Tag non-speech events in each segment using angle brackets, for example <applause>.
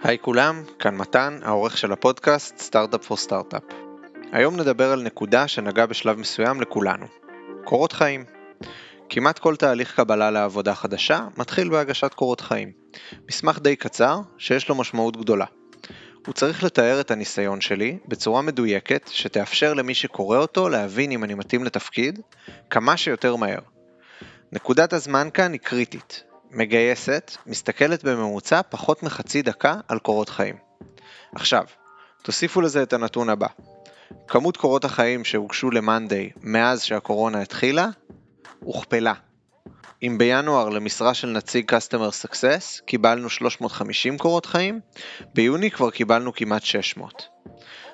היי כולם, כאן מתן, העורך של הפודקאסט סטארט-אפ פור סטארט-אפ. היום נדבר על נקודה שנגעה בשלב מסוים לכולנו, קורות חיים. כמעט כל תהליך קבלה לעבודה חדשה מתחיל בהגשת קורות חיים. מסמך די קצר, שיש לו משמעות גדולה. הוא צריך לתאר את הניסיון שלי בצורה מדויקת שתאפשר למי שקורא אותו להבין אם אני מתאים לתפקיד כמה שיותר מהר. נקודת הזמן כאן היא קריטית, מגייסת, מסתכלת בממוצע פחות מחצי דקה על קורות חיים. עכשיו, תוסיפו לזה את הנתון הבא. כמות קורות החיים שהוגשו למאנדיי מאז שהקורונה התחילה, הוכפלה. אם בינואר למשרה של נציג Customer Success קיבלנו 350 קורות חיים, ביוני כבר קיבלנו כמעט 600.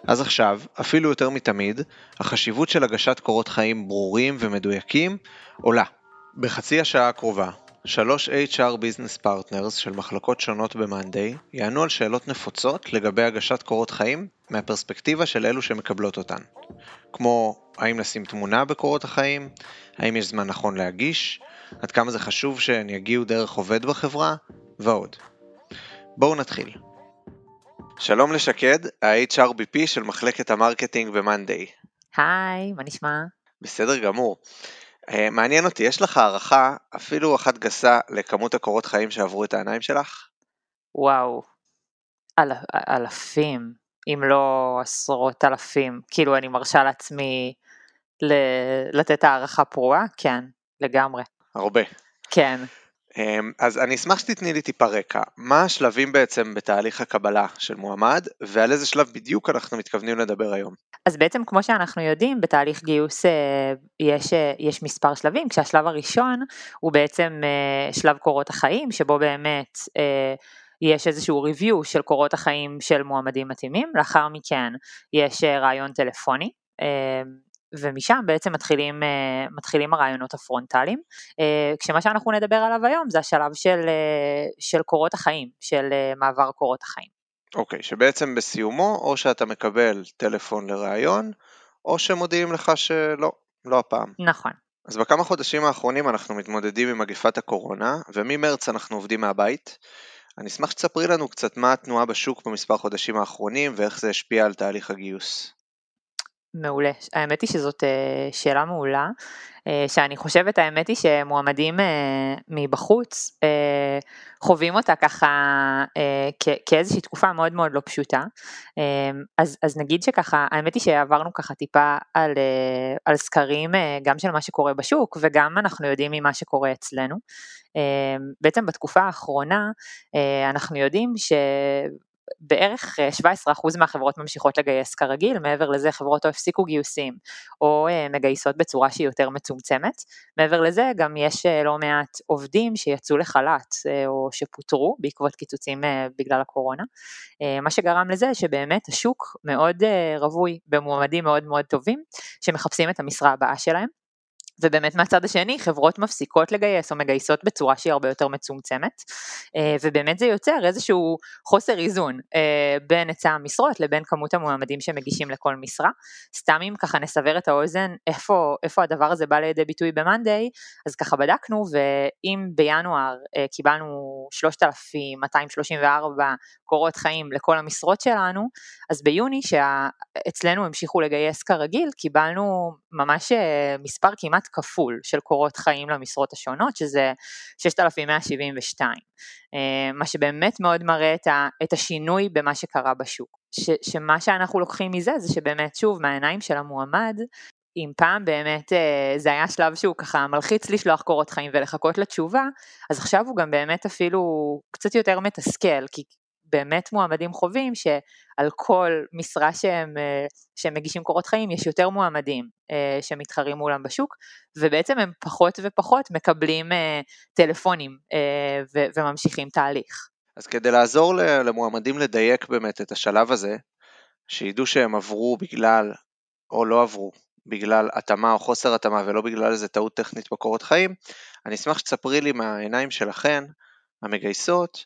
אז עכשיו, אפילו יותר מתמיד, החשיבות של הגשת קורות חיים ברורים ומדויקים עולה. בחצי השעה הקרובה שלוש HR Business Partners של מחלקות שונות ב-Monday יענו על שאלות נפוצות לגבי הגשת קורות חיים מהפרספקטיבה של אלו שמקבלות אותן. כמו האם לשים תמונה בקורות החיים, האם יש זמן נכון להגיש, עד כמה זה חשוב שהן יגיעו דרך עובד בחברה, ועוד. בואו נתחיל. שלום לשקד, ה-HRBP של מחלקת ה marketing ב-Monday. היי, מה נשמע? בסדר גמור. אה, מעניין אותי, יש לך הערכה, אפילו אחת גסה, לכמות הקורות חיים שעברו את העיניים שלך? וואו, אל, אלפים, אם לא עשרות אלפים. כאילו, אני מרשה לעצמי ל, לתת הערכה פרועה? כן, לגמרי. הרבה. כן. אמ, אז אני אשמח שתתני לי טיפה רקע, מה השלבים בעצם בתהליך הקבלה של מועמד ועל איזה שלב בדיוק אנחנו מתכוונים לדבר היום. אז בעצם כמו שאנחנו יודעים בתהליך גיוס אה, יש, אה, יש מספר שלבים, כשהשלב הראשון הוא בעצם אה, שלב קורות החיים שבו באמת יש איזשהו review של קורות החיים של מועמדים מתאימים, לאחר מכן יש רעיון טלפוני ומשם בעצם מתחילים, אה, מתחילים הרעיונות הפרונטליים, אה, כשמה שאנחנו נדבר עליו היום זה השלב של, אה, של קורות החיים, של מעבר קורות החיים. אוקיי, okay, שבעצם בסיומו או שאתה מקבל טלפון לראיון, או שמודיעים לך שלא, לא הפעם. נכון. אז בכמה חודשים האחרונים אנחנו מתמודדים עם מגפת הקורונה, וממרץ אנחנו עובדים מהבית. אני אשמח שתספרי לנו קצת מה התנועה בשוק במספר חודשים האחרונים ואיך זה השפיע על תהליך הגיוס. מעולה. האמת היא שזאת אה, שאלה מעולה, אה, שאני חושבת האמת היא שמועמדים אה, מבחוץ חווים אותה ככה כאיזושהי תקופה מאוד מאוד לא פשוטה. אז, אז נגיד שככה, האמת היא שעברנו ככה טיפה על, על סקרים גם של מה שקורה בשוק וגם אנחנו יודעים ממה שקורה אצלנו. בעצם בתקופה האחרונה אנחנו יודעים ש... בערך 17% אה, מהחברות ממשיכות לגייס כרגיל, מעבר לזה חברות או הפסיקו גיוסים או אה, מגייסות בצורה שהיא יותר מצומצמת. מעבר לזה גם יש אה, לא מעט עובדים שיצאו לחל"ת או שפוטרו בעקבות קיצוצים בגלל הקורונה, מה שגרם לזה שבאמת השוק מאוד רווי במועמדים מאוד מאוד טובים שמחפשים את המשרה הבאה שלהם. ובאמת מהצד השני חברות מפסיקות לגייס או מגייסות בצורה שהיא הרבה יותר מצומצמת אה, ובאמת זה יוצר איזשהו חוסר איזון אה, בין היצע המשרות לבין כמות המועמדים שמגישים לכל משרה. סתם אם ככה נסבר את האוזן איפה, איפה הדבר הזה בא לידי ביטוי ב-Monday אז ככה בדקנו ואם בינואר אה, קיבלנו 3,234 קורות חיים לכל המשרות שלנו אז ביוני שאצלנו המשיכו לגייס כרגיל קיבלנו ממש מספר כמעט כפול של קורות חיים למשרות השונות, שזה 6,172, אה, מה שבאמת מאוד מראה את השינוי במה שקרה בשוק. ש, שמה שאנחנו לוקחים מזה זה שבאמת שוב מהעיניים של המועמד אם פעם באמת אה, זה היה שלב שהוא ככה מלחיץ לשלוח קורות חיים ולחכות לתשובה, אז עכשיו הוא גם באמת אפילו קצת יותר מתסכל, כי באמת מועמדים חווים שעל כל משרה שהם, אה, שהם מגישים קורות חיים יש יותר מועמדים אה, שמתחרים מולם בשוק ובעצם הם פחות ופחות מקבלים אה, טלפונים וממשיכים תהליך. אז כדי לעזור למועמדים לדייק באמת את השלב הזה, שידעו שהם עברו בגלל או לא עברו בגלל התאמה או חוסר התאמה ולא בגלל איזה טעות טכנית בקורות חיים, אני אשמח שתספרי לי מהעיניים שלכן, המגייסות,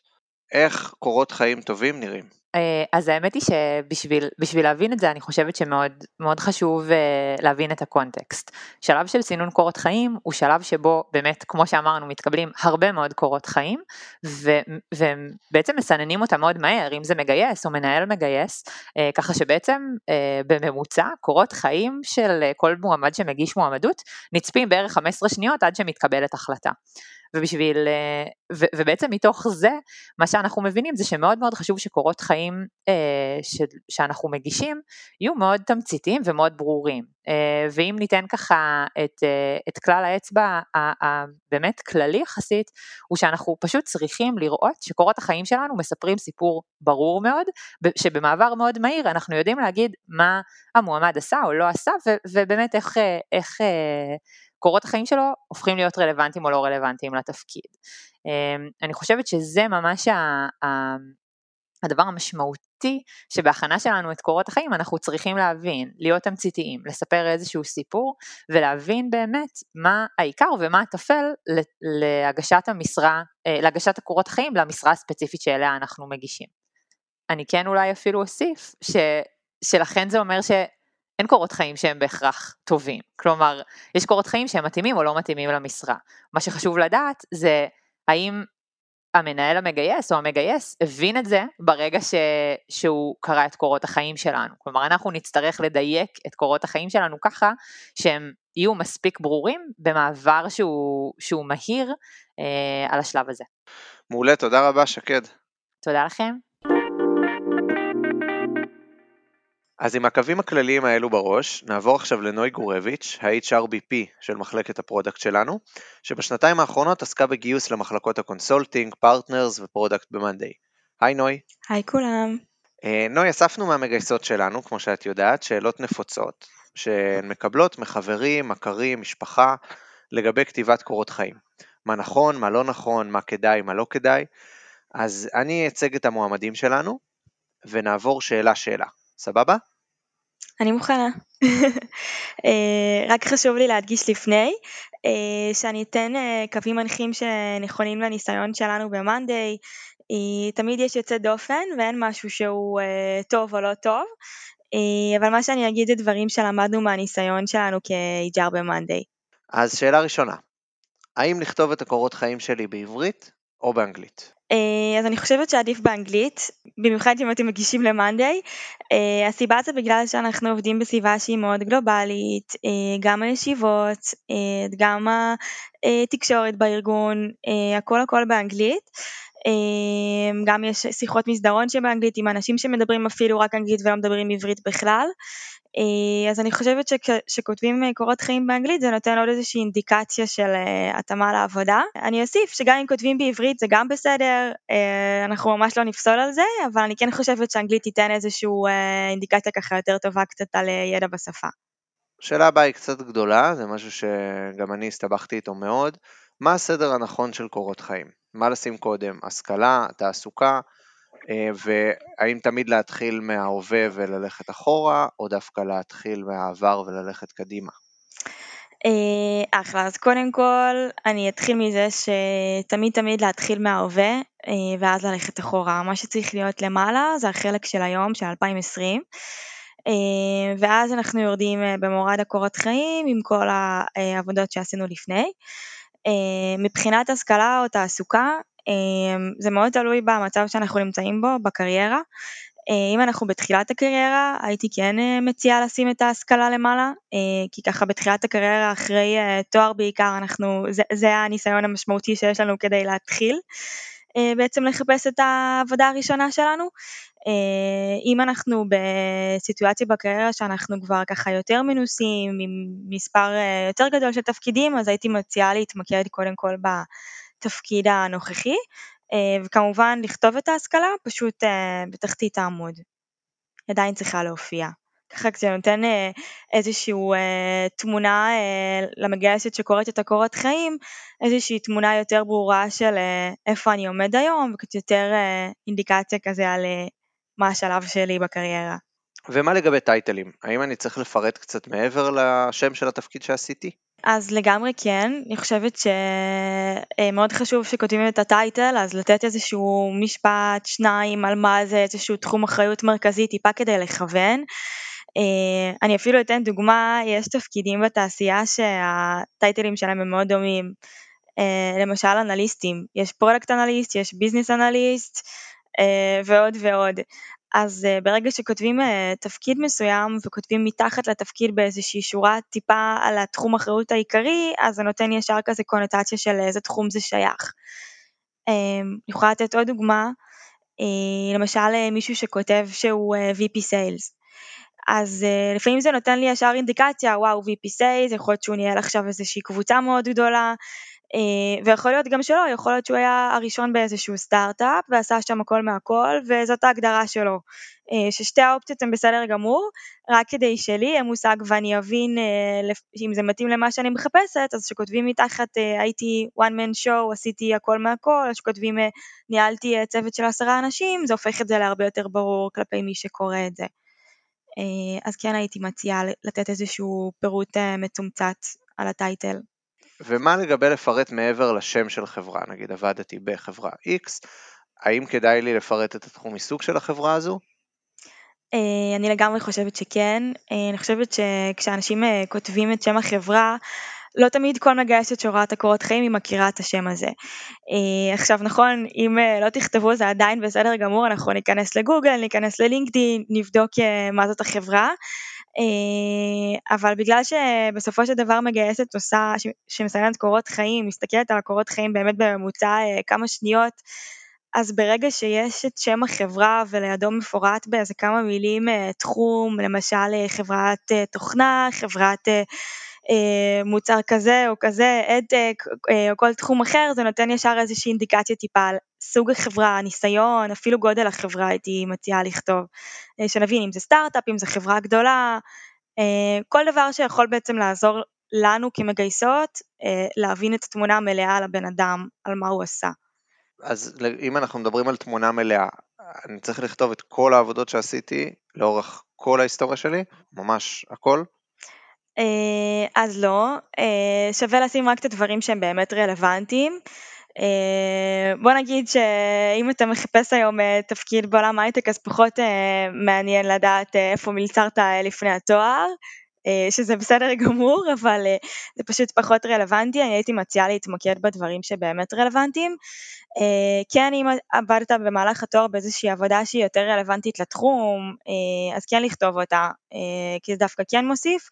איך קורות חיים טובים נראים. אה, אז האמת היא שבשביל להבין את זה אני חושבת שמאוד חשוב אה, להבין את הקונטקסט. שלב של סינון קורות חיים הוא שלב שבו באמת כמו שאמרנו מתקבלים הרבה מאוד קורות חיים ובעצם מסננים אותם מאוד מהר אם זה מגייס או מנהל מגייס אה, ככה שבעצם בממוצע קורות חיים של כל מועמד שמגיש מועמדות נצפים בערך 15 שניות עד שמתקבלת החלטה. ובשביל, אה, ו, ובעצם מתוך זה, מה שאנחנו מבינים זה שמאוד מאוד חשוב שקורות חיים אה, ש, שאנחנו מגישים יהיו מאוד תמציתיים ומאוד ברורים. אה, ואם ניתן ככה את, אה, את כלל האצבע הבאמת כללי יחסית, הוא שאנחנו פשוט צריכים לראות שקורות החיים שלנו מספרים סיפור ברור מאוד, שבמעבר מאוד מהיר אנחנו יודעים להגיד מה המועמד עשה או לא עשה, ו, ובאמת איך, אה, איך קורות החיים שלו הופכים להיות רלוונטיים או לא רלוונטיים לתפקיד. אמ, אני חושבת שזה ממש הדבר המשמעותי שבהכנה שלנו את קורות החיים אנחנו צריכים להבין, להיות תמציתיים, לספר איזשהו סיפור ולהבין באמת מה העיקר ומה הטפל להגשת המשרה, אה, להגשת הקורות החיים למשרה הספציפית שאליה אנחנו מגישים. אני כן אולי אפילו אוסיף ש, שלכן זה אומר ש... אין קורות חיים שהם בהכרח טובים. כלומר, יש קורות חיים שהם מתאימים או לא מתאימים למשרה. מה שחשוב לדעת זה האם המנהל המגייס או המגייס הבין את זה ברגע ש... שהוא קרא את קורות החיים שלנו. כלומר, אנחנו נצטרך לדייק את קורות החיים שלנו ככה שהם יהיו מספיק ברורים במעבר שהוא, שהוא מהיר אה, על השלב הזה. מעולה, תודה רבה שקד. תודה לכם. אז עם הקווים הכלליים האלו בראש, נעבור עכשיו לנוי גורביץ', ה-HRBP של מחלקת ה product שלנו, שבשנתיים האחרונות עסקה בגיוס למחלקות ה consulting, partners ו product ב Monday. היי נוי. היי כולם. אה, נוי, אספנו מהמגייסות שלנו, כמו שאת יודעת, שאלות נפוצות, שהן מקבלות מחברים, מכרים, משפחה, לגבי כתיבת קורות חיים. מה נכון, מה לא נכון, מה כדאי, מה לא כדאי. אז אני אייצג את המועמדים שלנו, ונעבור שאלה-שאלה. סבבה? אני מוכנה. <laughs> אה, רק חשוב לי להדגיש לפני, אה, שאני אתן אה, קווים מנחים שנכונים לניסיון שלנו ב-Monday. תמיד יש יוצא דופן ואין משהו שהוא טוב או לא טוב, אבל מה שאני אגיד זה דברים שלמדנו מהניסיון שלנו כ-HR ב-Monday. אז שאלה ראשונה, האם לכתוב את הקורות חיים שלי בעברית או באנגלית? אה, אז אני חושבת שעדיף באנגלית, במיוחד אם אתם מגישים למאנדיי. אה, הסיבה זה בגלל שאנחנו עובדים בסביבה שהיא מאוד גלובלית, אה, גם הישיבות, גם התקשורת בארגון, הכל הכל באנגלית. גם יש שיחות מסדרון שבאנגלית עם אנשים שמדברים אפילו רק אנגלית ולא מדברים עברית בכלל. אה, אז אני חושבת שכשכותבים אה, קורות חיים באנגלית זה נותן עוד איזושהי אינדיקציה של אה, התאמה לעבודה. אני אוסיף שגם אם כותבים בעברית זה גם בסדר, אנחנו ממש לא נפסול על זה, אבל אני כן חושבת שאנגלית תיתן איזושהי אינדיקציה ככה יותר טובה קצת על ידע בשפה. השאלה הבאה היא קצת גדולה, זה משהו שגם אני הסתבכתי איתו מאוד. מה הסדר הנכון של קורות חיים? מה לשים קודם? השכלה, תעסוקה, אה, והאם תמיד להתחיל מההווה וללכת אחורה, או דווקא להתחיל מהעבר וללכת קדימה? אה, אחלה, אז קודם כל אני אתחיל מזה שתמיד תמיד להתחיל מההווה אה, ואז ללכת אחורה. מה שצריך להיות למעלה זה החלק של היום, של 2020. ואז אנחנו יורדים במורד הקורות חיים עם כל העבודות שעשינו לפני. מבחינת השכלה או תעסוקה, אמ, זה מאוד תלוי במצב שאנחנו נמצאים בו בקריירה. אה, אם אנחנו בתחילת הקריירה, הייתי כן אה, מציעה לשים את ההשכלה למעלה, אה, כי ככה בתחילת הקריירה אחרי תואר בעיקר, אנחנו, זה, זה הניסיון המשמעותי שיש לנו כדי להתחיל בעצם לחפש את העבודה הראשונה שלנו. אם אנחנו בסיטואציה בקריירה שאנחנו כבר ככה יותר מנוסים, עם מספר יותר גדול של תפקידים, אז הייתי מציעה להתמקד קודם כל ב... התפקיד הנוכחי, אה, וכמובן לכתוב את ההשכלה פשוט אה, בתחתית העמוד. עדיין צריכה להופיע. ככה זה נותן אה, איזושהי תמונה למגייסת שקוראת את הקורות חיים, איזושהי תמונה יותר ברורה של איפה אני עומד היום, וקצת יותר אינדיקציה כזה על מה השלב שלי בקריירה. ומה לגבי טייטלים? האם אני צריך לפרט קצת מעבר לשם של התפקיד שעשיתי? אז לגמרי כן, אני חושבת שמאוד חשוב שכותבים את הטייטל, אז לתת איזשהו משפט, שניים, על מה זה, איזשהו תחום אחריות מרכזי, טיפה כדי לכוון. אה, אני אפילו אתן דוגמה, יש תפקידים בתעשייה שה title ים שלהם הם מאוד דומים. אה, למשל אנליסטים, יש product analyst, יש business analyst ועוד ועוד. אז uh, ברגע שכותבים uh, תפקיד מסוים וכותבים מתחת לתפקיד באיזושהי שורה טיפה על התחום אחריות העיקרי, אז זה נותן ישר כזה קונוטציה של איזה תחום זה שייך. אני יכולה לתת עוד דוגמה, למשל מישהו שכותב שהוא VP Sales. אז לפעמים זה נותן לי ישר אינדיקציה, וואו, VP Sales, יכול להיות שהוא ניהל עכשיו איזושהי קבוצה מאוד גדולה, אה, ויכול להיות גם שלא, יכול להיות שהוא היה הראשון באיזשהו סטארט-אפ ועשה שם הכל מהכל וזאת ההגדרה שלו. אה, ששתי האופציות הן בסדר גמור, רק כדי שלי יהיה מושג ואני אבין אה, אם זה מתאים למה שאני מחפשת, אז כשכותבים מתחת הייתי one man show, עשיתי הכל מהכל, אז כשכותבים ניהלתי צוות של עשרה אנשים, זה הופך את זה להרבה יותר ברור כלפי מי שקורא את זה. אז כן הייתי מציעה לתת איזשהו פירוט מצומצת על הטייטל. ומה לגבי לפרט מעבר לשם של חברה, נגיד עבדתי בחברה X, האם כדאי לי לפרט את התחום עיסוק של החברה הזו? אה, אני לגמרי חושבת שכן, אה, אני חושבת שכשאנשים אה, כותבים את שם החברה, לא תמיד כל מגייסת שרואה את הקורות חיים היא מכירה את השם הזה. עכשיו נכון, אם לא תכתבו זה עדיין בסדר גמור, אנחנו ניכנס לגוגל, ניכנס ללינקדאין, נבדוק מה זאת החברה, אבל בגלל שבסופו של דבר מגייסת עושה, שמסיימת קורות חיים, מסתכלת על הקורות חיים באמת בממוצע אה, כמה שניות, אז ברגע שיש את שם החברה ולידו מפורט באיזה כמה מילים אה, תחום, למשל חברת תוכנה, חברת מוצר כזה או כזה, אדטק או כל תחום אחר, זה נותן ישר איזושהי אינדיקציה טיפה על סוג החברה, הניסיון, אפילו גודל החברה הייתי מציעה לכתוב. אה, שנבין אם זה סטארט-אפ, אם זה חברה גדולה, אה, כל דבר שיכול בעצם לעזור לנו כמגייסות אה, להבין את התמונה המלאה על הבן אדם, על מה הוא עשה. אז אם אנחנו מדברים על תמונה מלאה, אני צריך לכתוב את כל העבודות שעשיתי לאורך כל ההיסטוריה שלי? ממש הכל? אז לא, שווה לשים רק את הדברים שהם באמת רלוונטיים. אה, בוא נגיד שאם אתה מחפש היום אה, תפקיד בעולם הייטק אז פחות אה, מעניין לדעת איפה מלצרת לפני התואר, שזה בסדר <laughs> גמור, אבל זה פשוט פחות רלוונטי, אני הייתי מציעה להתמקד בדברים שבאמת רלוונטיים. כן, אם עבדת במהלך התואר באיזושהי עבודה שהיא יותר רלוונטית לתחום, אז כן לכתוב אותה, כי זה דווקא כן מוסיף.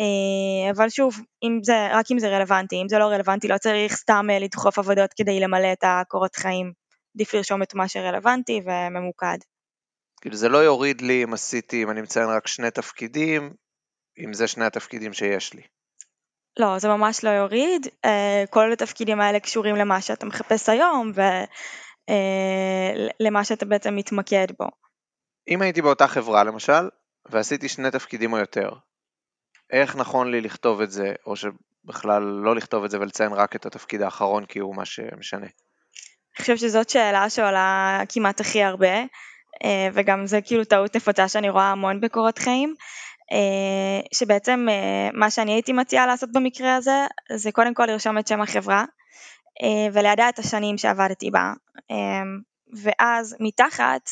אה, אבל שוב, אם זה, רק אם זה רלוונטי, אם זה לא רלוונטי לא צריך סתם אה, לדחוף עבודות כדי למלא את הקורות חיים, עדיף לרשום את מה שרלוונטי וממוקד. כאילו זה לא יוריד לי אם עשיתי, אם אני מציין רק שני תפקידים, אם זה שני התפקידים שיש לי. לא, זה ממש לא יוריד, אה, כל התפקידים האלה קשורים למה שאתה מחפש היום ולמה שאתה בעצם מתמקד בו. אם הייתי באותה חברה למשל, ועשיתי שני תפקידים או יותר, איך נכון לי לכתוב את זה, או שבכלל לא לכתוב את זה ולציין רק את התפקיד האחרון כי הוא מה שמשנה? אני חושבת שזאת שאלה שעולה כמעט הכי הרבה, אה, וגם זה כאילו טעות נפוצה שאני רואה המון בקורות חיים, אה, שבעצם אה, מה שאני הייתי מציעה לעשות במקרה הזה, זה קודם כל לרשום את שם החברה, ולידע את השנים שעבדתי בה, ואז מתחת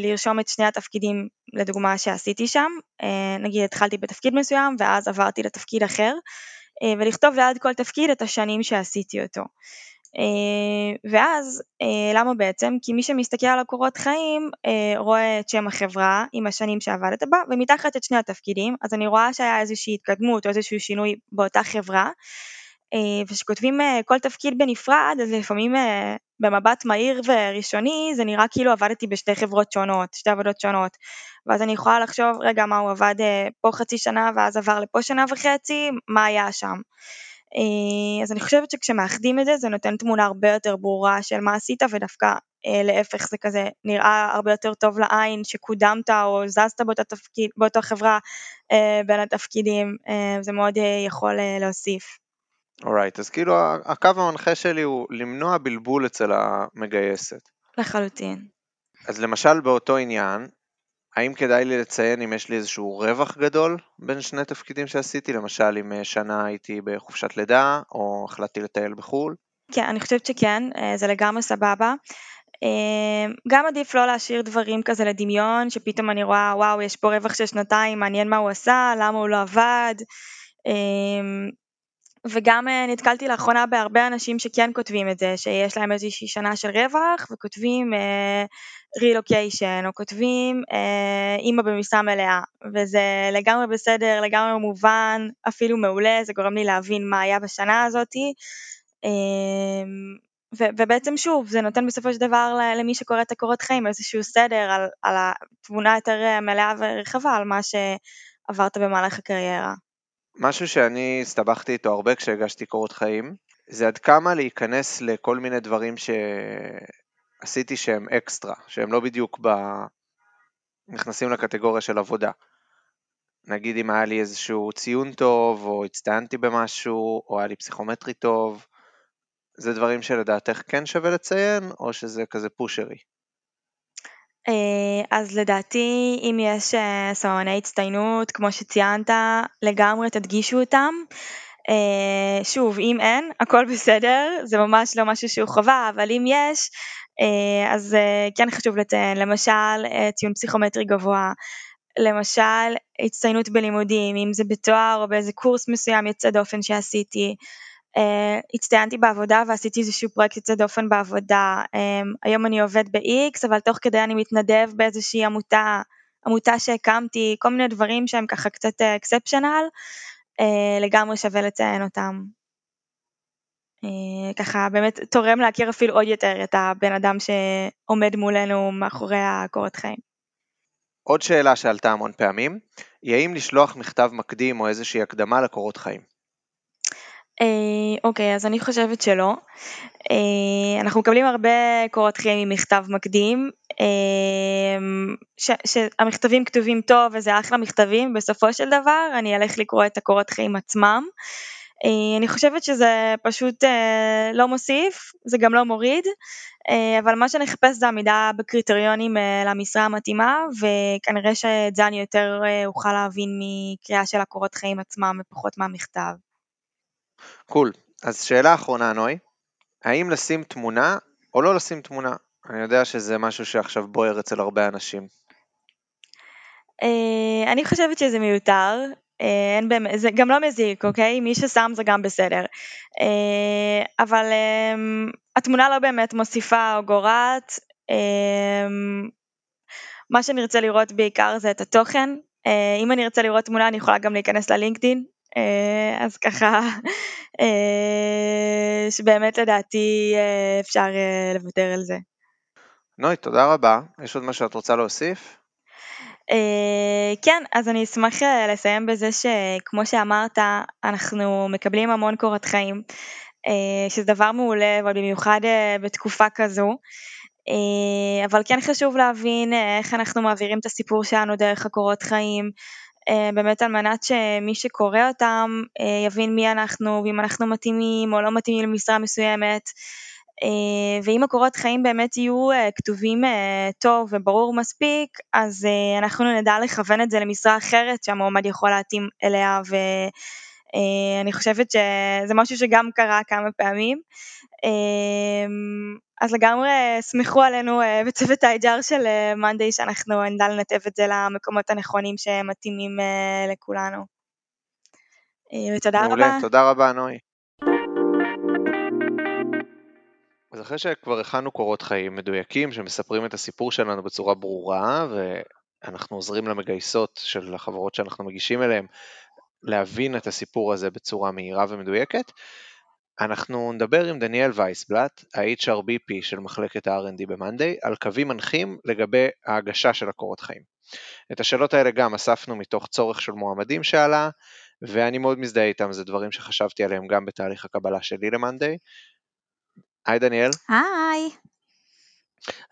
לרשום את שני התפקידים לדוגמה שעשיתי שם, אה, נגיד התחלתי בתפקיד מסוים ואז עברתי לתפקיד אחר, אה, ולכתוב ליד כל תפקיד את השנים שעשיתי אותו. ואז למה בעצם? כי מי שמסתכל על הקורות חיים רואה את שם החברה עם השנים שעבדת בה ומתחת את שני התפקידים אז אני רואה שהיה איזושהי התקדמות או איזשהו שינוי באותה חברה אה, וכשכותבים אה, כל תפקיד בנפרד, אז לפעמים אה, במבט מהיר וראשוני זה נראה כאילו עבדתי בשתי חברות שונות, שתי עבודות שונות. ואז אני יכולה לחשוב, רגע, מה הוא עבד פה חצי שנה ואז עבר לפה שנה וחצי, מה היה שם. אז אני חושבת שכשמאחדים את זה, זה נותן תמונה הרבה יותר ברורה של מה עשית, ודווקא להפך זה כזה נראה הרבה יותר טוב לעין שקודמת או זזת באותה תפקיד, באותה חברה בין התפקידים, זה מאוד יכול להוסיף. אורייט, אז כאילו הקו המנחה שלי הוא למנוע בלבול אצל המגייסת. לחלוטין. אז למשל באותו עניין, האם כדאי לי לציין אם יש לי איזשהו רווח גדול בין שני תפקידים שעשיתי? למשל אם אה, שנה הייתי בחופשת לידה, או החלטתי לטייל בחו"ל? כן, אני חושבת שכן, אה, זה לגמרי סבבה. אה, גם עדיף לא להשאיר דברים כזה לדמיון, שפתאום אני רואה, וואו, יש פה רווח של שנתיים, מעניין מה הוא עשה, למה הוא לא עבד. וגם נתקלתי לאחרונה בהרבה אנשים שכן כותבים את זה, שיש להם איזושהי שנה של רווח, וכותבים רילוקיישן, או כותבים אה, אימא במשרה מלאה, וזה לגמרי בסדר, לגמרי מובן, אפילו מעולה, זה גורם לי להבין מה היה בשנה הזאתי. אה, ו- ובעצם שוב, זה נותן בסופו של דבר למי שקורא את הקורות חיים איזשהו סדר על, על התמונה יותר מלאה ורחבה על מה שעברת במהלך הקריירה. משהו שאני הסתבכתי איתו הרבה כשהגשתי קורות חיים, זה עד כמה להיכנס לכל מיני דברים ש... עשיתי שהם אקסטרה, שהם לא בדיוק ב... נכנסים לקטגוריה של עבודה. נגיד אם היה לי איזשהו ציון טוב, או הצטיינתי במשהו, או היה לי פסיכומטרי טוב, זה דברים שלדעתך כן שווה לציין, או שזה כזה פושרי? אה, אז לדעתי אם יש אה, סממני הצטיינות, כמו שציינת, לגמרי תדגישו אותם. אה, שוב, אם אין, הכל בסדר, זה ממש לא משהו שהוא חובה, אבל אם יש, אז כן חשוב לציין, למשל ציון פסיכומטרי גבוה, למשל הצטיינות בלימודים, אם זה בתואר או באיזה קורס מסוים יוצא דופן שעשיתי. הצטיינתי בעבודה ועשיתי איזשהו פרויקט יוצא דופן בעבודה. היום אני עובד ב-X, אבל תוך כדי אני מתנדב באיזושהי עמותה, עמותה שהקמתי, כל מיני דברים שהם ככה קצת אקספשיונל. אה, לגמרי שווה לציין אותם. אה, ככה באמת תורם להכיר אפילו עוד יותר את הבן אדם שעומד מולנו מאחורי הקורת חיים. עוד שאלה שעלתה המון פעמים, היא האם לשלוח מכתב מקדים או איזושהי הקדמה לקורות חיים? אה, אוקיי, אז אני חושבת שלא. אה, אנחנו מקבלים הרבה קורות חיים עם מכתב מקדים, אה, שהמכתבים כתובים טוב וזה אחלה מכתבים, בסופו של דבר אני אלך לקרוא את הקורות חיים עצמם. אני חושבת שזה פשוט לא מוסיף, זה גם לא מוריד, אבל מה שנחפש זה עמידה בקריטריונים למשרה המתאימה, וכנראה שאת זה אני יותר אוכל להבין מקריאה של הקורות חיים עצמם ופחות מהמכתב. קול. אז שאלה אחרונה, נוי. האם לשים תמונה או לא לשים תמונה? אני יודע שזה משהו שעכשיו בוער אצל הרבה אנשים. אה, אני חושבת שזה מיותר, אה, אין באמת, זה גם לא מזיק, אוקיי? מי ששם זה גם בסדר. אה, אבל התמונה לא באמת מוסיפה או גורעת. מה שאני רוצה לראות בעיקר זה את התוכן. אם אני ארצה לראות תמונה אני יכולה גם להיכנס ללינקדאין, אז ככה, אה, שבאמת לדעתי אה, אפשר לוותר על זה. נוי, תודה רבה. יש עוד משהו שאת רוצה להוסיף? כן, אז אני אשמח לסיים בזה שכמו שאמרת, אנחנו מקבלים המון קורת חיים, שזה דבר מעולה, אבל במיוחד בתקופה כזו. אבל כן חשוב להבין איך אנחנו מעבירים את הסיפור שלנו דרך הקורות חיים, אה, באמת על מנת שמי שקורא אותם אה, יבין מי אנחנו ואם אנחנו מתאימים או לא מתאימים למשרה מסוימת. אה, ואם הקורות חיים באמת יהיו כתובים טוב וברור מספיק, אז אנחנו נדע לכוון את זה למשרה אחרת שהמועמד יכול להתאים אליה, ואני חושבת שזה משהו שגם קרה כמה פעמים. אז לגמרי סמכו עלינו אה, בצוות ה-HR של מאנדיי אה, שאנחנו נדע לנתב את זה למקומות הנכונים שמתאימים אה, לכולנו. ותודה מעולה, רבה. תודה רבה נוי. אז אחרי שכבר הכנו קורות חיים מדויקים שמספרים את הסיפור שלנו בצורה ברורה ואנחנו עוזרים למגייסות של החברות שאנחנו מגישים אליהן להבין את הסיפור הזה בצורה מהירה ומדויקת, אנחנו נדבר עם דניאל וייסבלט, ה-HRBP של מחלקת ה-R&D ב-Monday, על קווים מנחים לגבי ההגשה של הקורות חיים. את השאלות האלה גם אספנו מתוך צורך של מועמדים שעלה, ואני מאוד מזדהה איתם, זה דברים שחשבתי עליהם גם בתהליך הקבלה שלי ל-Monday. היי דניאל. היי.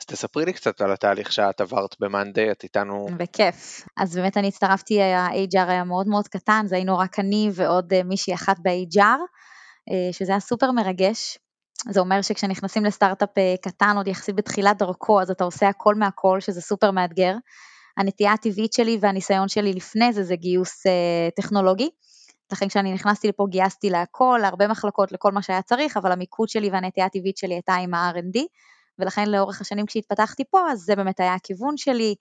אז תספרי לי קצת על התהליך שאת עברת ב-Monday, את איתנו... בכיף. אז באמת אני הצטרפתי, ה-HR היה מאוד מאוד קטן, זה היינו רק אני ועוד אה, מישהי אחת ב-HR. אה, שזה היה סופר מרגש. זה אומר שכשנכנסים לסטארט-אפ אה, קטן, עוד יחסית בתחילת דרכו, אז אתה עושה הכל מהכל, שזה סופר מאתגר. הנטייה הטבעית שלי והניסיון שלי לפני זה זה גיוס uh, טכנולוגי. לכן כשאני נכנסתי לפה גייסתי להכל, להרבה מחלקות, לכל מה שהיה צריך, אבל המיקוד שלי והנטייה הטבעית שלי הייתה עם ה-R&D, ולכן לאורך השנים כשהתפתחתי פה, אז זה באמת היה הכיוון שלי.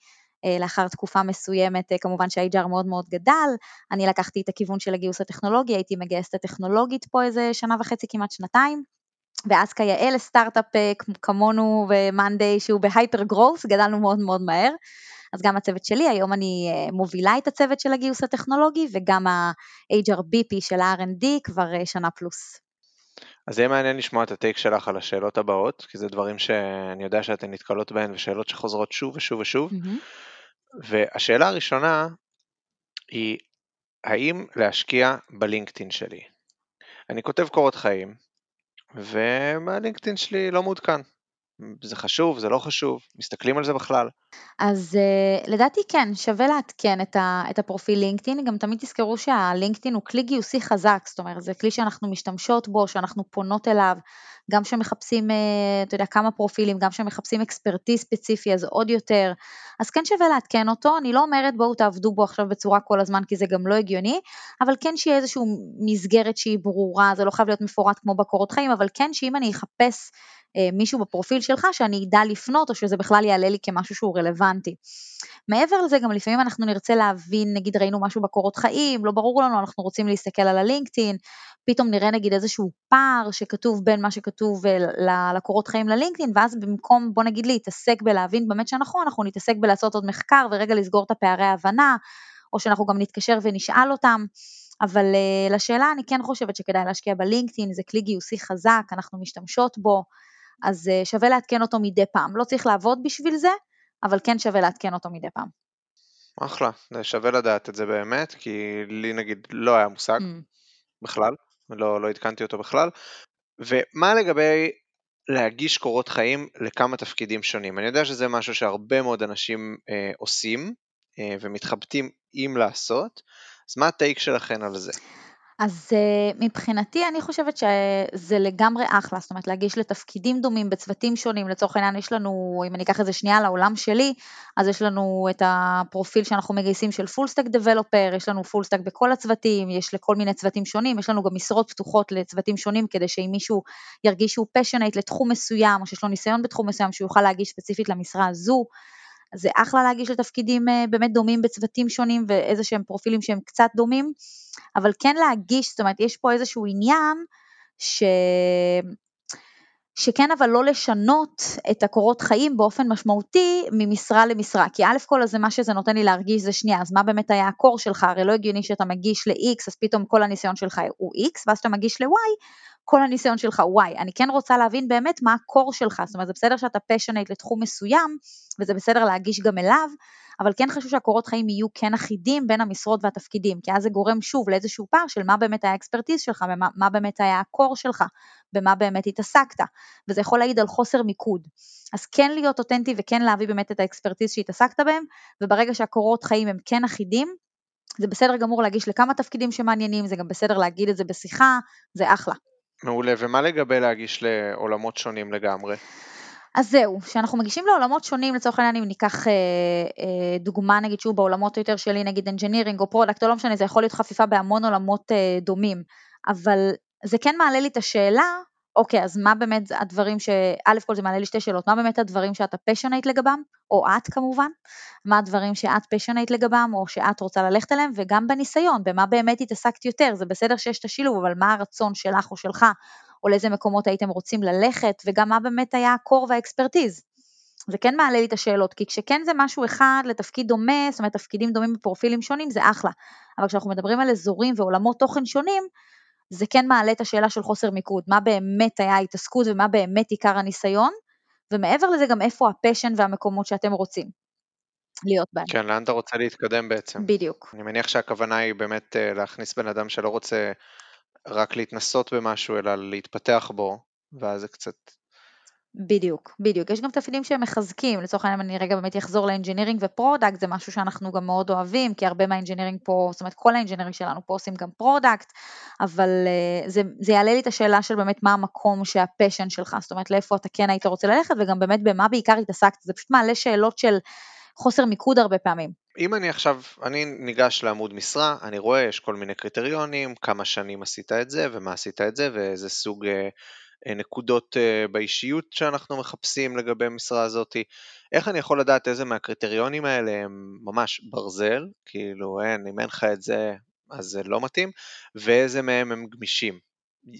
אה, לאחר תקופה מסוימת, אה, כמובן שה-HR מאוד מאוד גדל, אני לקחתי את הכיוון של הגיוס הטכנולוגי, הייתי מגייסת הטכנולוגית פה איזה שנה וחצי, כמעט שנתיים. ואז כיאה לסטארט-אפ אה, כמונו ו-Monday שהוא בהייפר גרוס, גדלנו מאוד מאוד מהר. אז גם הצוות שלי, היום אני מובילה את הצוות של הגיוס הטכנולוגי וגם ה-HRBP של ה-R&D כבר שנה פלוס. אז יהיה מעניין לשמוע את הטייק שלך על השאלות הבאות, כי זה דברים שאני יודע שאתן נתקלות בהן ושאלות שחוזרות שוב ושוב ושוב. Mm-hmm. והשאלה הראשונה היא, האם להשקיע בלינקדאין שלי? אני כותב קורות חיים, והלינקדאין שלי לא מעודכן. זה חשוב, זה לא חשוב, מסתכלים על זה בכלל. אז uh, לדעתי כן, שווה לעדכן את, ה, את הפרופיל לינקדאין, גם תמיד תזכרו שהלינקדאין הוא כלי גיוסי חזק, זאת אומרת זה כלי שאנחנו משתמשות בו, שאנחנו פונות אליו, גם כשמחפשים, uh, אתה יודע, כמה פרופילים, גם כשמחפשים אקספרטיז ספציפי אז עוד יותר, אז כן שווה לעדכן אותו, אני לא אומרת בואו תעבדו בו עכשיו בצורה כל הזמן כי זה גם לא הגיוני, אבל כן שיהיה איזושהי מסגרת שהיא ברורה, זה לא חייב להיות מפורט כמו בקורות חיים, אבל כן שאם אני אחפש אה, מישהו בפרופיל שלך שאני אדע לפנות או שזה בכלל יעלה לי כמשהו שהוא רלוונטי. מעבר לזה גם לפעמים אנחנו נרצה להבין, נגיד ראינו משהו בקורות חיים, לא ברור לנו, אנחנו רוצים להסתכל על הלינקדאין, פתאום נראה נגיד איזשהו פער שכתוב בין מה שכתוב אה, לקורות חיים ללינקדאין, ואז במקום בוא נגיד להתעסק בלהבין באמת שנכון, אנחנו נתעסק בלעשות עוד מחקר ורגע לסגור את הפערי ההבנה, או שאנחנו גם נתקשר ונשאל אותם. אבל uh, לשאלה אני כן חושבת שכדאי להשקיע בלינקדאין, זה כלי גיוסי חזק, אנחנו משתמשות בו, אז אה, שווה לעדכן אותו מדי פעם. לא צריך לעבוד בשביל זה, אבל כן שווה לעדכן אותו מדי פעם. אחלה, זה שווה לדעת את זה באמת, כי לי נגיד לא היה מושג mm. בכלל, לא, לא עדכנתי אותו בכלל. ומה לגבי להגיש קורות חיים לכמה תפקידים שונים? אני יודע שזה משהו שהרבה מאוד אנשים אה, עושים אה, ומתחבטים אם לעשות, אז מה ה take שלכם על זה? אז uh, מבחינתי אני חושבת שזה לגמרי אחלה, זאת אומרת להגיש לתפקידים דומים בצוותים שונים, לצורך העניין יש לנו, אם אני אקח את זה שנייה לעולם שלי, אז יש לנו את הפרופיל שאנחנו מגייסים של full stack developer, יש לנו full stack בכל הצוותים, יש לכל מיני צוותים שונים, יש לנו גם משרות פתוחות לצוותים שונים, כדי שאם מישהו ירגיש שהוא passionate לתחום מסוים, או שיש לו ניסיון בתחום מסוים, שהוא יוכל להגיש ספציפית למשרה הזו. זה אחלה להגיש לתפקידים אה, באמת דומים בצוותים שונים ואיזה שהם פרופילים שהם קצת דומים, אבל כן להגיש, זאת אומרת יש פה איזשהו עניין ש... שכן אבל לא לשנות את הקורות חיים באופן משמעותי ממשרה למשרה, כי א' כל זה מה שזה נותן לי להרגיש זה שנייה, אז מה באמת היה הקור שלך, הרי לא הגיוני שאתה מגיש ל-X אז פתאום כל הניסיון שלך הוא X, ואז כשאתה מגיש ל-Y כל הניסיון שלך הוא Y. אני כן רוצה להבין באמת מה הקור שלך, זאת אומרת זה בסדר שאתה פשונט לתחום מסוים, וזה בסדר להגיש גם אליו, אבל כן חשוב שהקורות חיים יהיו כן אחידים בין המשרות והתפקידים, כי אז זה גורם שוב לאיזשהו פער של מה באמת היה האקספרטיז שלך, ומה באמת היה הקור שלך, במה באמת התעסקת, וזה יכול להעיד על חוסר מיקוד. אז כן להיות אותנטי וכן להביא באמת את האקספרטיז שהתעסקת בהם, וברגע שהקורות חיים הם כן אחידים, זה בסדר גמור להגיש לכמה תפקידים שמעניינים, זה גם בסדר להגיד את זה בשיחה, זה אחלה. מעולה, ומה לגבי להגיש לעולמות שונים לגמרי? אז זהו, כשאנחנו מגישים לעולמות שונים, לצורך העניין אם ניקח אה, אה, דוגמה נגיד שהוא בעולמות יותר שלי, נגיד engineering או product או לא משנה, זה יכול להיות חפיפה בהמון עולמות אה, דומים, אבל זה כן מעלה לי את השאלה, אוקיי, אז מה באמת הדברים ש... א' כל זה מעלה לי שתי שאלות, מה באמת הדברים שאתה passionate לגבם, או את כמובן, מה הדברים שאת passionate לגבם, או שאת רוצה ללכת אליהם, וגם בניסיון, במה באמת התעסקת יותר, זה בסדר שיש את השילוב, אבל מה הרצון שלך או שלך, או לאיזה מקומות הייתם רוצים ללכת, וגם מה באמת היה הקור והאקספרטיז. זה כן מעלה לי את השאלות, כי כשכן זה משהו אחד לתפקיד דומה, זאת אומרת תפקידים דומים בפרופילים שונים, זה אחלה. אבל כשאנחנו מדברים על אזורים ועולמות תוכן שונים, זה כן מעלה את השאלה של חוסר מיקוד, מה באמת היה ההתעסקות ומה באמת עיקר הניסיון, ומעבר לזה גם איפה הפשן והמקומות שאתם רוצים להיות בהם. כן, לאן אתה רוצה להתקדם בעצם. בדיוק. אני מניח שהכוונה היא באמת אה, להכניס בן אדם שלא רוצה רק להתנסות במשהו, אלא להתפתח בו, ואז זה קצת בדיוק, בדיוק. יש גם תפקידים שהם מחזקים, לצורך העניין אני רגע באמת אחזור ל engineering ו product, זה משהו שאנחנו גם מאוד אוהבים, כי הרבה מה engineering פה, זאת אומרת כל ה engineering שלנו פה עושים גם product, אבל uh, זה, זה יעלה לי את השאלה של באמת מה המקום שה passion שלך, זאת אומרת לאיפה אתה כן היית רוצה ללכת, וגם באמת במה בעיקר התעסקת, זה פשוט מעלה שאלות של חוסר מיקוד הרבה פעמים. אם אני עכשיו, אני ניגש לעמוד משרה, אני רואה, יש כל מיני קריטריונים, כמה שנים עשית את זה, ומה עשית את זה, ואיזה סוג אה, אה, נקודות אה, באישיות שאנחנו מחפשים לגבי המשרה הזאת. איך אני יכול לדעת איזה מהקריטריונים האלה הם ממש ברזל, כאילו אין, אם אין לך את זה, אז זה לא מתאים, ואיזה מהם הם גמישים.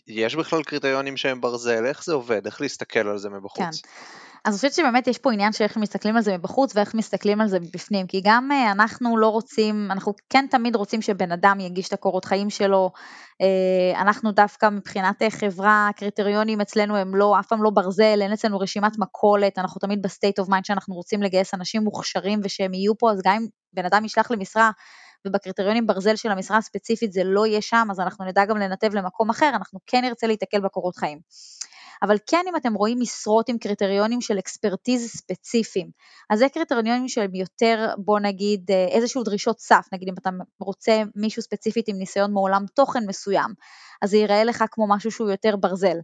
יש בכלל קריטריונים שהם ברזל, איך זה עובד, איך להסתכל על זה מבחוץ? כן. אז אני חושבת שבאמת יש פה עניין של איך מסתכלים על זה מבחוץ ואיך מסתכלים על זה מבפנים, כי גם אה, אנחנו לא רוצים, אנחנו כן תמיד רוצים שבן אדם יגיש את הקורות חיים שלו, אה, אנחנו דווקא מבחינת אה, חברה, הקריטריונים אצלנו הם לא, אף פעם לא ברזל, אין אצלנו רשימת מכולת, אנחנו תמיד ב state of mind שאנחנו רוצים לגייס אנשים מוכשרים ושהם יהיו פה, אז גם אם בן אדם ישלח למשרה ובקריטריונים ברזל של המשרה הספציפית זה לא יהיה שם, אז אנחנו נדע גם לנתב למקום אחר, אנחנו כן נרצה להיתקל בקורות חיים. אבל כן אם אתם רואים משרות עם קריטריונים של expertise ספציפיים, אז זה קריטריונים שהם יותר, בוא נגיד, אה, איזשהו דרישות סף, נגיד אם אתה רוצה מישהו ספציפית עם ניסיון מעולם תוכן מסוים, אז זה ייראה לך כמו משהו שהוא יותר ברזל.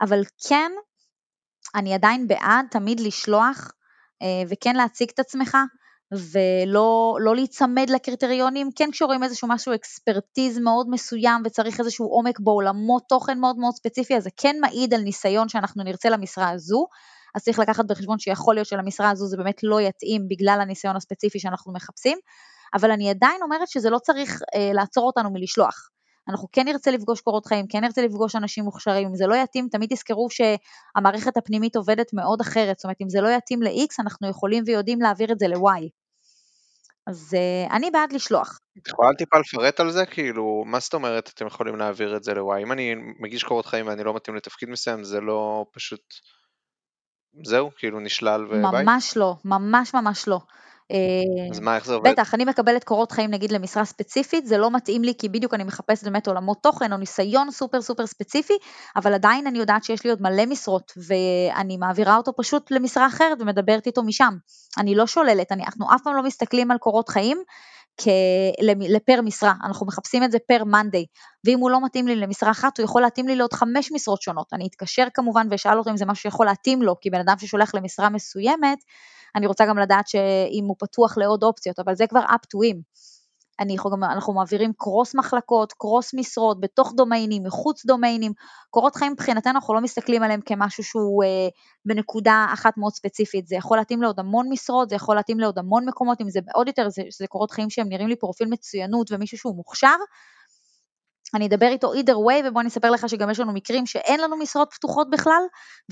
אבל כן, אני עדיין בעד תמיד לשלוח אה, וכן להציג את עצמך, ולא לא להיצמד לקריטריונים, כן כשרואים איזשהו משהו אקספרטיז מאוד מסוים וצריך איזשהו עומק בעולמות תוכן מאוד מאוד ספציפי, אז זה כן מעיד על ניסיון שאנחנו נרצה למשרה הזו, אז צריך לקחת בחשבון שיכול להיות שלמשרה הזו זה באמת לא יתאים בגלל הניסיון הספציפי שאנחנו מחפשים, אבל אני עדיין אומרת שזה לא צריך אה, לעצור אותנו מלשלוח. אנחנו כן נרצה לפגוש קורות חיים, כן נרצה לפגוש אנשים מוכשרים, אם זה לא יתאים, תמיד תזכרו שהמערכת הפנימית עובדת מאוד אחרת, זאת אומרת, אם זה לא יתאים ל-X, אנחנו יכולים ויודעים להעביר את זה ל-Y. אז uh, אני בעד לשלוח. את יכולה טיפה לפרט על זה? כאילו, מה זאת אומרת אתם יכולים להעביר את זה ל-Y? אם אני מגיש קורות חיים ואני לא מתאים לתפקיד מסוים, זה לא פשוט... זהו? כאילו נשלל וביי? ממש לא, ממש ממש לא. אה, אז מה, איך זה עובד? בטח, אני מקבלת קורות חיים נגיד למשרה ספציפית, זה לא מתאים לי כי בדיוק אני מחפשת באמת עולמות תוכן או ניסיון סופר סופר ספציפי, אבל עדיין אני יודעת שיש לי עוד מלא משרות, ואני מעבירה אותו פשוט למשרה אחרת ומדברת איתו משם. אני לא שוללת, אני, אנחנו אף פעם לא מסתכלים על קורות חיים כ... לפר משרה, אנחנו מחפשים את זה פר מאנדיי, ואם הוא לא מתאים לי למשרה אחת, הוא יכול להתאים לי לעוד חמש משרות שונות. אני אתקשר כמובן ואשאל אותו אם זה משהו שיכול להתאים לו, כי בן אדם ששולח למשרה מסוימת, אני רוצה גם לדעת שאם הוא פתוח לעוד אופציות, אבל זה כבר up to him. אני אנחנו מעבירים קרוס מחלקות, קרוס משרות, בתוך דומיינים, מחוץ דומיינים. קורות חיים מבחינתנו אנחנו לא מסתכלים עליהם כמשהו שהוא אה, בנקודה אחת מאוד ספציפית. זה יכול להתאים לעוד המון משרות, זה יכול להתאים לעוד המון מקומות, אם זה עוד יותר, זה, זה קורות חיים שהם נראים לי פרופיל מצוינות ומישהו שהוא מוכשר, אני אדבר איתו either way, ובוא אני אספר לך שגם יש לנו מקרים שאין לנו משרות פתוחות בכלל,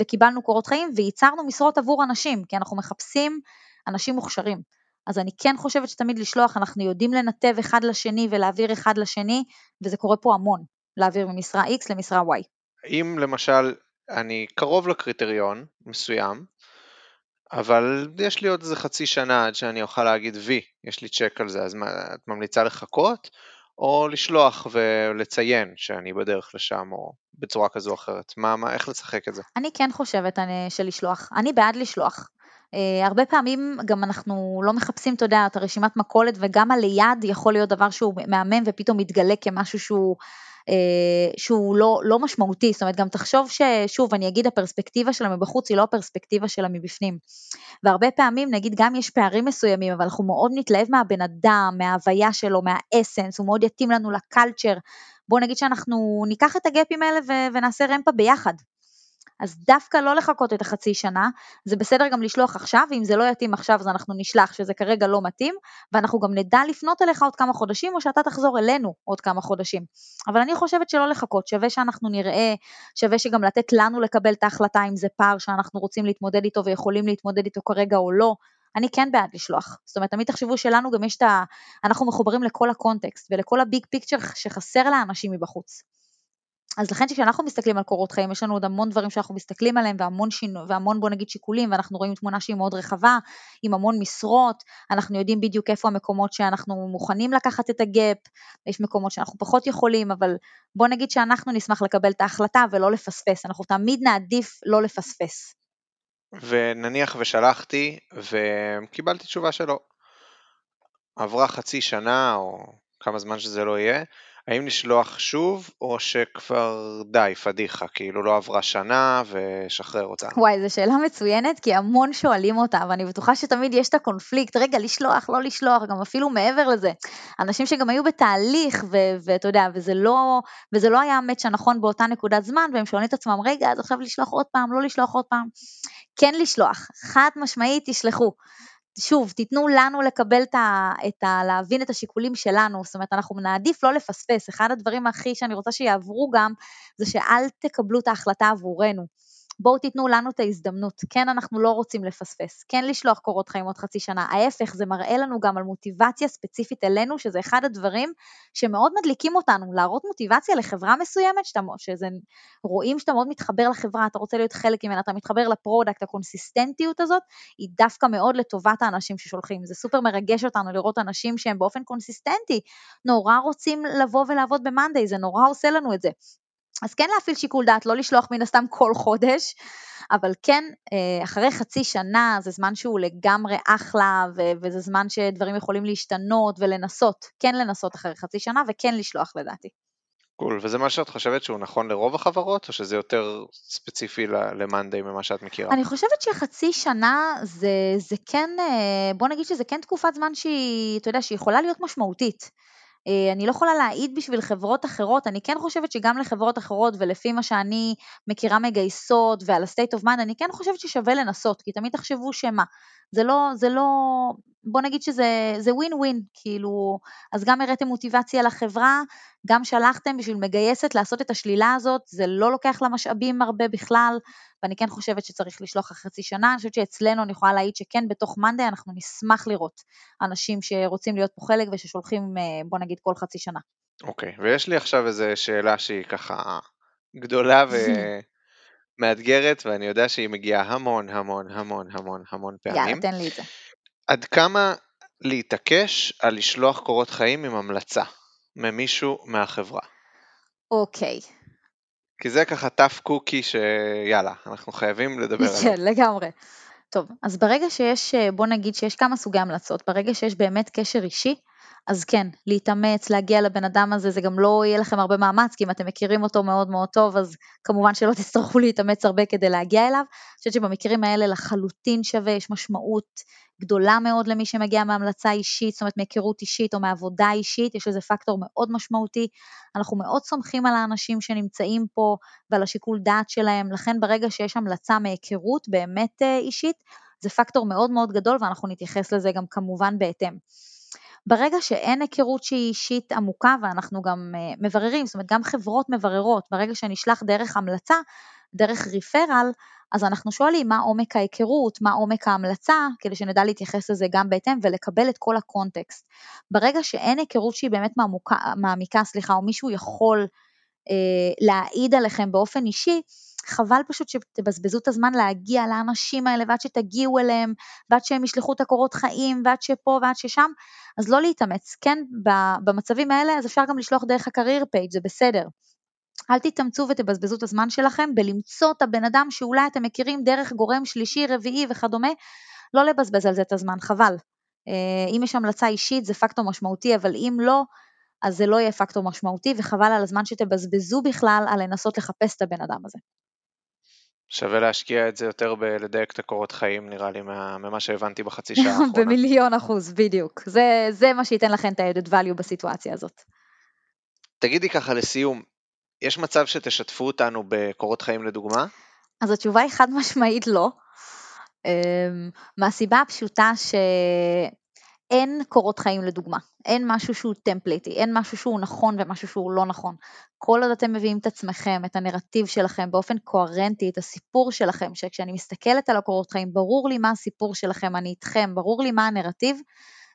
וקיבלנו קורות חיים, וייצרנו משרות עבור אנשים, כי אנחנו מחפשים אנשים מוכשרים. אז אני כן חושבת שתמיד לשלוח, אנחנו יודעים לנתב אחד לשני ולהעביר אחד לשני, וזה קורה פה המון, להעביר ממשרה X למשרה Y. אם למשל אני קרוב לקריטריון מסוים, אבל יש לי עוד איזה חצי שנה עד שאני אוכל להגיד וי, יש לי צ'ק על זה, אז מה, את ממליצה לחכות? או לשלוח ולציין שאני בדרך לשם, או בצורה כזו או אחרת? מה, מה, איך לשחק את זה? אני כן חושבת אני, של לשלוח. אני בעד לשלוח. Uh, הרבה פעמים גם אנחנו לא מחפשים, אתה יודע, את הרשימת מכולת, וגם הליד יכול להיות דבר שהוא מהמם ופתאום מתגלה כמשהו שהוא שהוא לא, לא משמעותי, זאת אומרת גם תחשוב ששוב אני אגיד הפרספקטיבה שלה מבחוץ היא לא הפרספקטיבה שלה מבפנים. והרבה פעמים נגיד גם יש פערים מסוימים אבל אנחנו מאוד נתלהב מהבן אדם, מההוויה שלו, מהאסנס, הוא מאוד יתאים לנו לקלצ'ר, בואו נגיד שאנחנו ניקח את הגאפים האלה ונעשה רמפה ביחד, אז דווקא לא לחכות את החצי שנה, זה בסדר גם לשלוח עכשיו, ואם זה לא יתאים עכשיו אז אנחנו נשלח שזה כרגע לא מתאים, ואנחנו גם נדע לפנות אליך עוד כמה חודשים, או שאתה תחזור אלינו עוד כמה חודשים. אבל אני חושבת שלא לחכות, שווה שאנחנו נראה, שווה שגם לתת לנו לקבל את ההחלטה אם זה פער שאנחנו רוצים להתמודד איתו ויכולים להתמודד איתו כרגע או לא. אני כן בעד לשלוח. זאת אומרת, תמיד תחשבו שלנו גם יש את ה... אנחנו מחוברים לכל הקונטקסט ולכל הביג פיקצ'ר שחסר לאנשים מבחוץ. אז לכן כשאנחנו מסתכלים על קורות חיים, יש לנו עוד המון דברים שאנחנו מסתכלים עליהם והמון, שינו, והמון בוא נגיד שיקולים, ואנחנו רואים תמונה שהיא מאוד רחבה, עם המון משרות, אנחנו יודעים בדיוק איפה המקומות שאנחנו מוכנים לקחת את הגאפ, יש מקומות שאנחנו פחות יכולים, אבל בוא נגיד שאנחנו נשמח לקבל את ההחלטה ולא לפספס, אנחנו תמיד נעדיף לא לפספס. ונניח ושלחתי וקיבלתי תשובה שלא. עברה חצי שנה או כמה זמן שזה לא יהיה, האם לשלוח שוב, או שכבר די, פדיחה, כאילו לא עברה שנה ושחרר אותה? וואי, זו שאלה מצוינת, כי המון שואלים אותה, ואני בטוחה שתמיד יש את הקונפליקט, רגע, לשלוח, לא לשלוח, גם אפילו מעבר לזה. אנשים שגם היו בתהליך, ואתה יודע, וזה לא, וזה לא היה המאץ' הנכון באותה נקודת זמן, והם שואלים את עצמם, רגע, אז עכשיו לשלוח עוד פעם, לא לשלוח עוד פעם. כן לשלוח, חד משמעית תשלחו. שוב, תיתנו לנו לקבל את ה, את ה... להבין את השיקולים שלנו, זאת אומרת, אנחנו נעדיף לא לפספס. אחד הדברים הכי שאני רוצה שיעברו גם, זה שאל תקבלו את ההחלטה עבורנו. בואו תיתנו לנו את ההזדמנות, כן אנחנו לא רוצים לפספס, כן לשלוח קורות חיים עוד חצי שנה, ההפך זה מראה לנו גם על מוטיבציה ספציפית אלינו, שזה אחד הדברים שמאוד מדליקים אותנו, להראות מוטיבציה לחברה מסוימת, שאתה, שזה, רואים שאתה מאוד מתחבר לחברה, אתה רוצה להיות חלק ממנה, אתה מתחבר ל product, ה consistent יות הזאת, היא דווקא מאוד לטובת האנשים ששולחים, זה סופר מרגש אותנו לראות אנשים שהם באופן consistent י, נורא רוצים לבוא ולעבוד ב Monday, זה נורא עושה לנו את זה. אז כן להפעיל שיקול דעת, לא לשלוח מן הסתם כל חודש, אבל כן, אה, אחרי חצי שנה זה זמן שהוא לגמרי אחלה, וזה זמן שדברים יכולים להשתנות ולנסות, כן לנסות אחרי חצי שנה וכן לשלוח לדעתי. קול, וזה מה שאת חושבת שהוא נכון לרוב החברות, או שזה יותר ספציפי למאנדיי ממה שאת מכירה? אני חושבת שחצי שנה זה, זה כן, אה, בוא נגיד שזה כן תקופת זמן שהיא, אתה יודע, שהיא יכולה להיות משמעותית. אה, אני לא יכולה להעיד בשביל חברות אחרות, אני כן חושבת שגם לחברות אחרות ולפי מה שאני מכירה מגייסות ועל ה-state of mind, אני כן חושבת ששווה לנסות, כי תמיד תחשבו שמה, זה לא, זה לא, בוא נגיד שזה ווין ווין, כאילו, אז גם הראיתם מוטיבציה לחברה, גם שלחתם בשביל מגייסת לעשות את השלילה הזאת, זה לא לוקח לה משאבים הרבה בכלל, ואני כן חושבת שצריך לשלוח אחרי חצי שנה, אני חושבת שאצלנו אני יכולה להעיד שכן, בתוך מאנדיי אנחנו נשמח לראות אנשים שרוצים להיות פה חלק וששולחים, אה, בוא נגיד, כל חצי שנה. אוקיי, okay, ויש לי עכשיו איזו שאלה שהיא ככה גדולה <laughs> ומאתגרת, ואני יודע שהיא מגיעה המון המון המון המון המון פעמים. יאללה, תן לי את זה. עד כמה להתעקש על לשלוח קורות חיים עם המלצה ממישהו מהחברה? אוקיי. כי זה ככה טאפ קוקי שיאללה, אנחנו חייבים לדבר <laughs> עליו. כן, לגמרי. טוב, אז ברגע שיש, בוא נגיד שיש כמה סוגי המלצות, ברגע שיש באמת קשר אישי, אז כן, להתאמץ, להגיע לבן אדם הזה, זה גם לא יהיה לכם הרבה מאמץ, כי אם אתם מכירים אותו מאוד מאוד טוב, אז כמובן שלא <laughs> תצטרכו להתאמץ הרבה כדי להגיע אליו. אני חושבת שבמקרים האלה לחלוטין שווה, יש משמעות גדולה מאוד למי שמגיע מהמלצה אישית, זאת אומרת מהיכרות אישית או מעבודה אישית, יש לזה פקטור מאוד משמעותי. אנחנו מאוד סומכים על האנשים שנמצאים פה ועל השיקול דעת שלהם, לכן ברגע שיש המלצה מהיכרות באמת אה, אישית, זה פקטור מאוד מאוד גדול ואנחנו נתייחס לזה גם כמובן בהתאם. ברגע שאין היכרות שהיא אישית עמוקה ואנחנו גם אה, מבררים, זאת אומרת גם חברות מבררות, ברגע שנשלח דרך המלצה, דרך ריפרל, אז אנחנו שואלים מה עומק ההיכרות, מה עומק ההמלצה, כדי שנדע להתייחס לזה גם בהתאם ולקבל את כל הקונטקסט. ברגע שאין היכרות שהיא באמת מעמוקה, מעמיקה, סליחה, או מישהו יכול להעיד עליכם באופן אישי, חבל פשוט שתבזבזו את הזמן להגיע לאנשים האלה ועד שתגיעו אליהם ועד שהם ישלחו את הקורות חיים ועד שפה ועד ששם, אז לא להתאמץ, כן, במצבים האלה אז אפשר גם לשלוח דרך ה career page, זה בסדר. אל תתאמצו ותבזבזו את הזמן שלכם בלמצוא את הבן אדם שאולי אתם מכירים דרך גורם שלישי, רביעי וכדומה, לא לבזבז על זה את הזמן, חבל. אה, אם יש המלצה אישית זה פקטור משמעותי, אבל אם לא, אז זה לא יהיה פקטור משמעותי וחבל על הזמן שתבזבזו בכלל על לנסות לחפש את הבן אדם הזה. שווה להשקיע את זה יותר בלדייק את הקורות חיים נראה לי ממה שהבנתי בחצי שעה <laughs> האחרונה. במיליון אחוז, בדיוק. זה, זה מה שייתן לכם את ה-added value בסיטואציה הזאת. תגידי ככה לסיום, יש מצב שתשתפו אותנו בקורות חיים לדוגמה? אז התשובה היא חד משמעית לא. אמ, מהסיבה הפשוטה שאין קורות חיים לדוגמה, אין משהו שהוא טמפליטי, אין משהו שהוא נכון ומשהו שהוא לא נכון. כל עוד אתם מביאים את עצמכם, את הנרטיב שלכם באופן קוהרנטי, את הסיפור שלכם, שכשאני מסתכלת על הקורות חיים, ברור לי מה הסיפור שלכם, אני איתכם, ברור לי מה הנרטיב,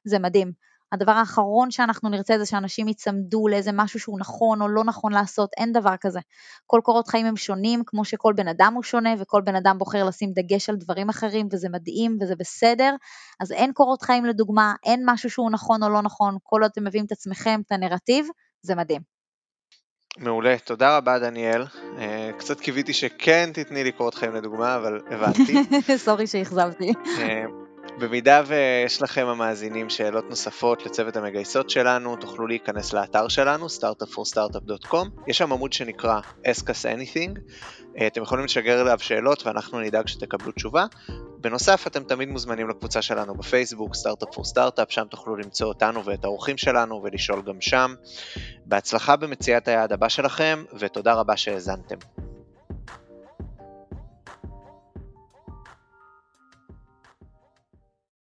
זה מדהים. הדבר האחרון שאנחנו נרצה זה שאנשים ייצמדו לאיזה משהו שהוא נכון או לא נכון לעשות, אין דבר כזה. כל קורות חיים הם שונים, כמו שכל בן אדם הוא שונה, וכל בן אדם בוחר לשים דגש על דברים אחרים, וזה מדהים וזה בסדר. אז אין קורות חיים לדוגמה, אין משהו שהוא נכון או לא נכון, כל עוד אתם מביאים את עצמכם, את הנרטיב, זה מדהים. מעולה, תודה רבה דניאל. אה, קצת קיוויתי שכן תתני לי קורות חיים לדוגמה, אבל הבנתי. <laughs> סורי שאכזבתי. במידה ויש לכם המאזינים שאלות נוספות לצוות המגייסות שלנו, תוכלו להיכנס לאתר שלנו, startupforstartup.com. יש שם עמוד שנקרא Ask us anything. אה, אתם יכולים לשגר אליו שאלות ואנחנו נדאג שתקבלו תשובה. בנוסף, אתם תמיד מוזמנים לקבוצה שלנו בפייסבוק, סטארט-אפ פור סטארט-אפ, שם תוכלו למצוא אותנו ואת האורחים שלנו ולשאול גם שם. בהצלחה במציאת היעד הבא שלכם, ותודה רבה שהאזנתם.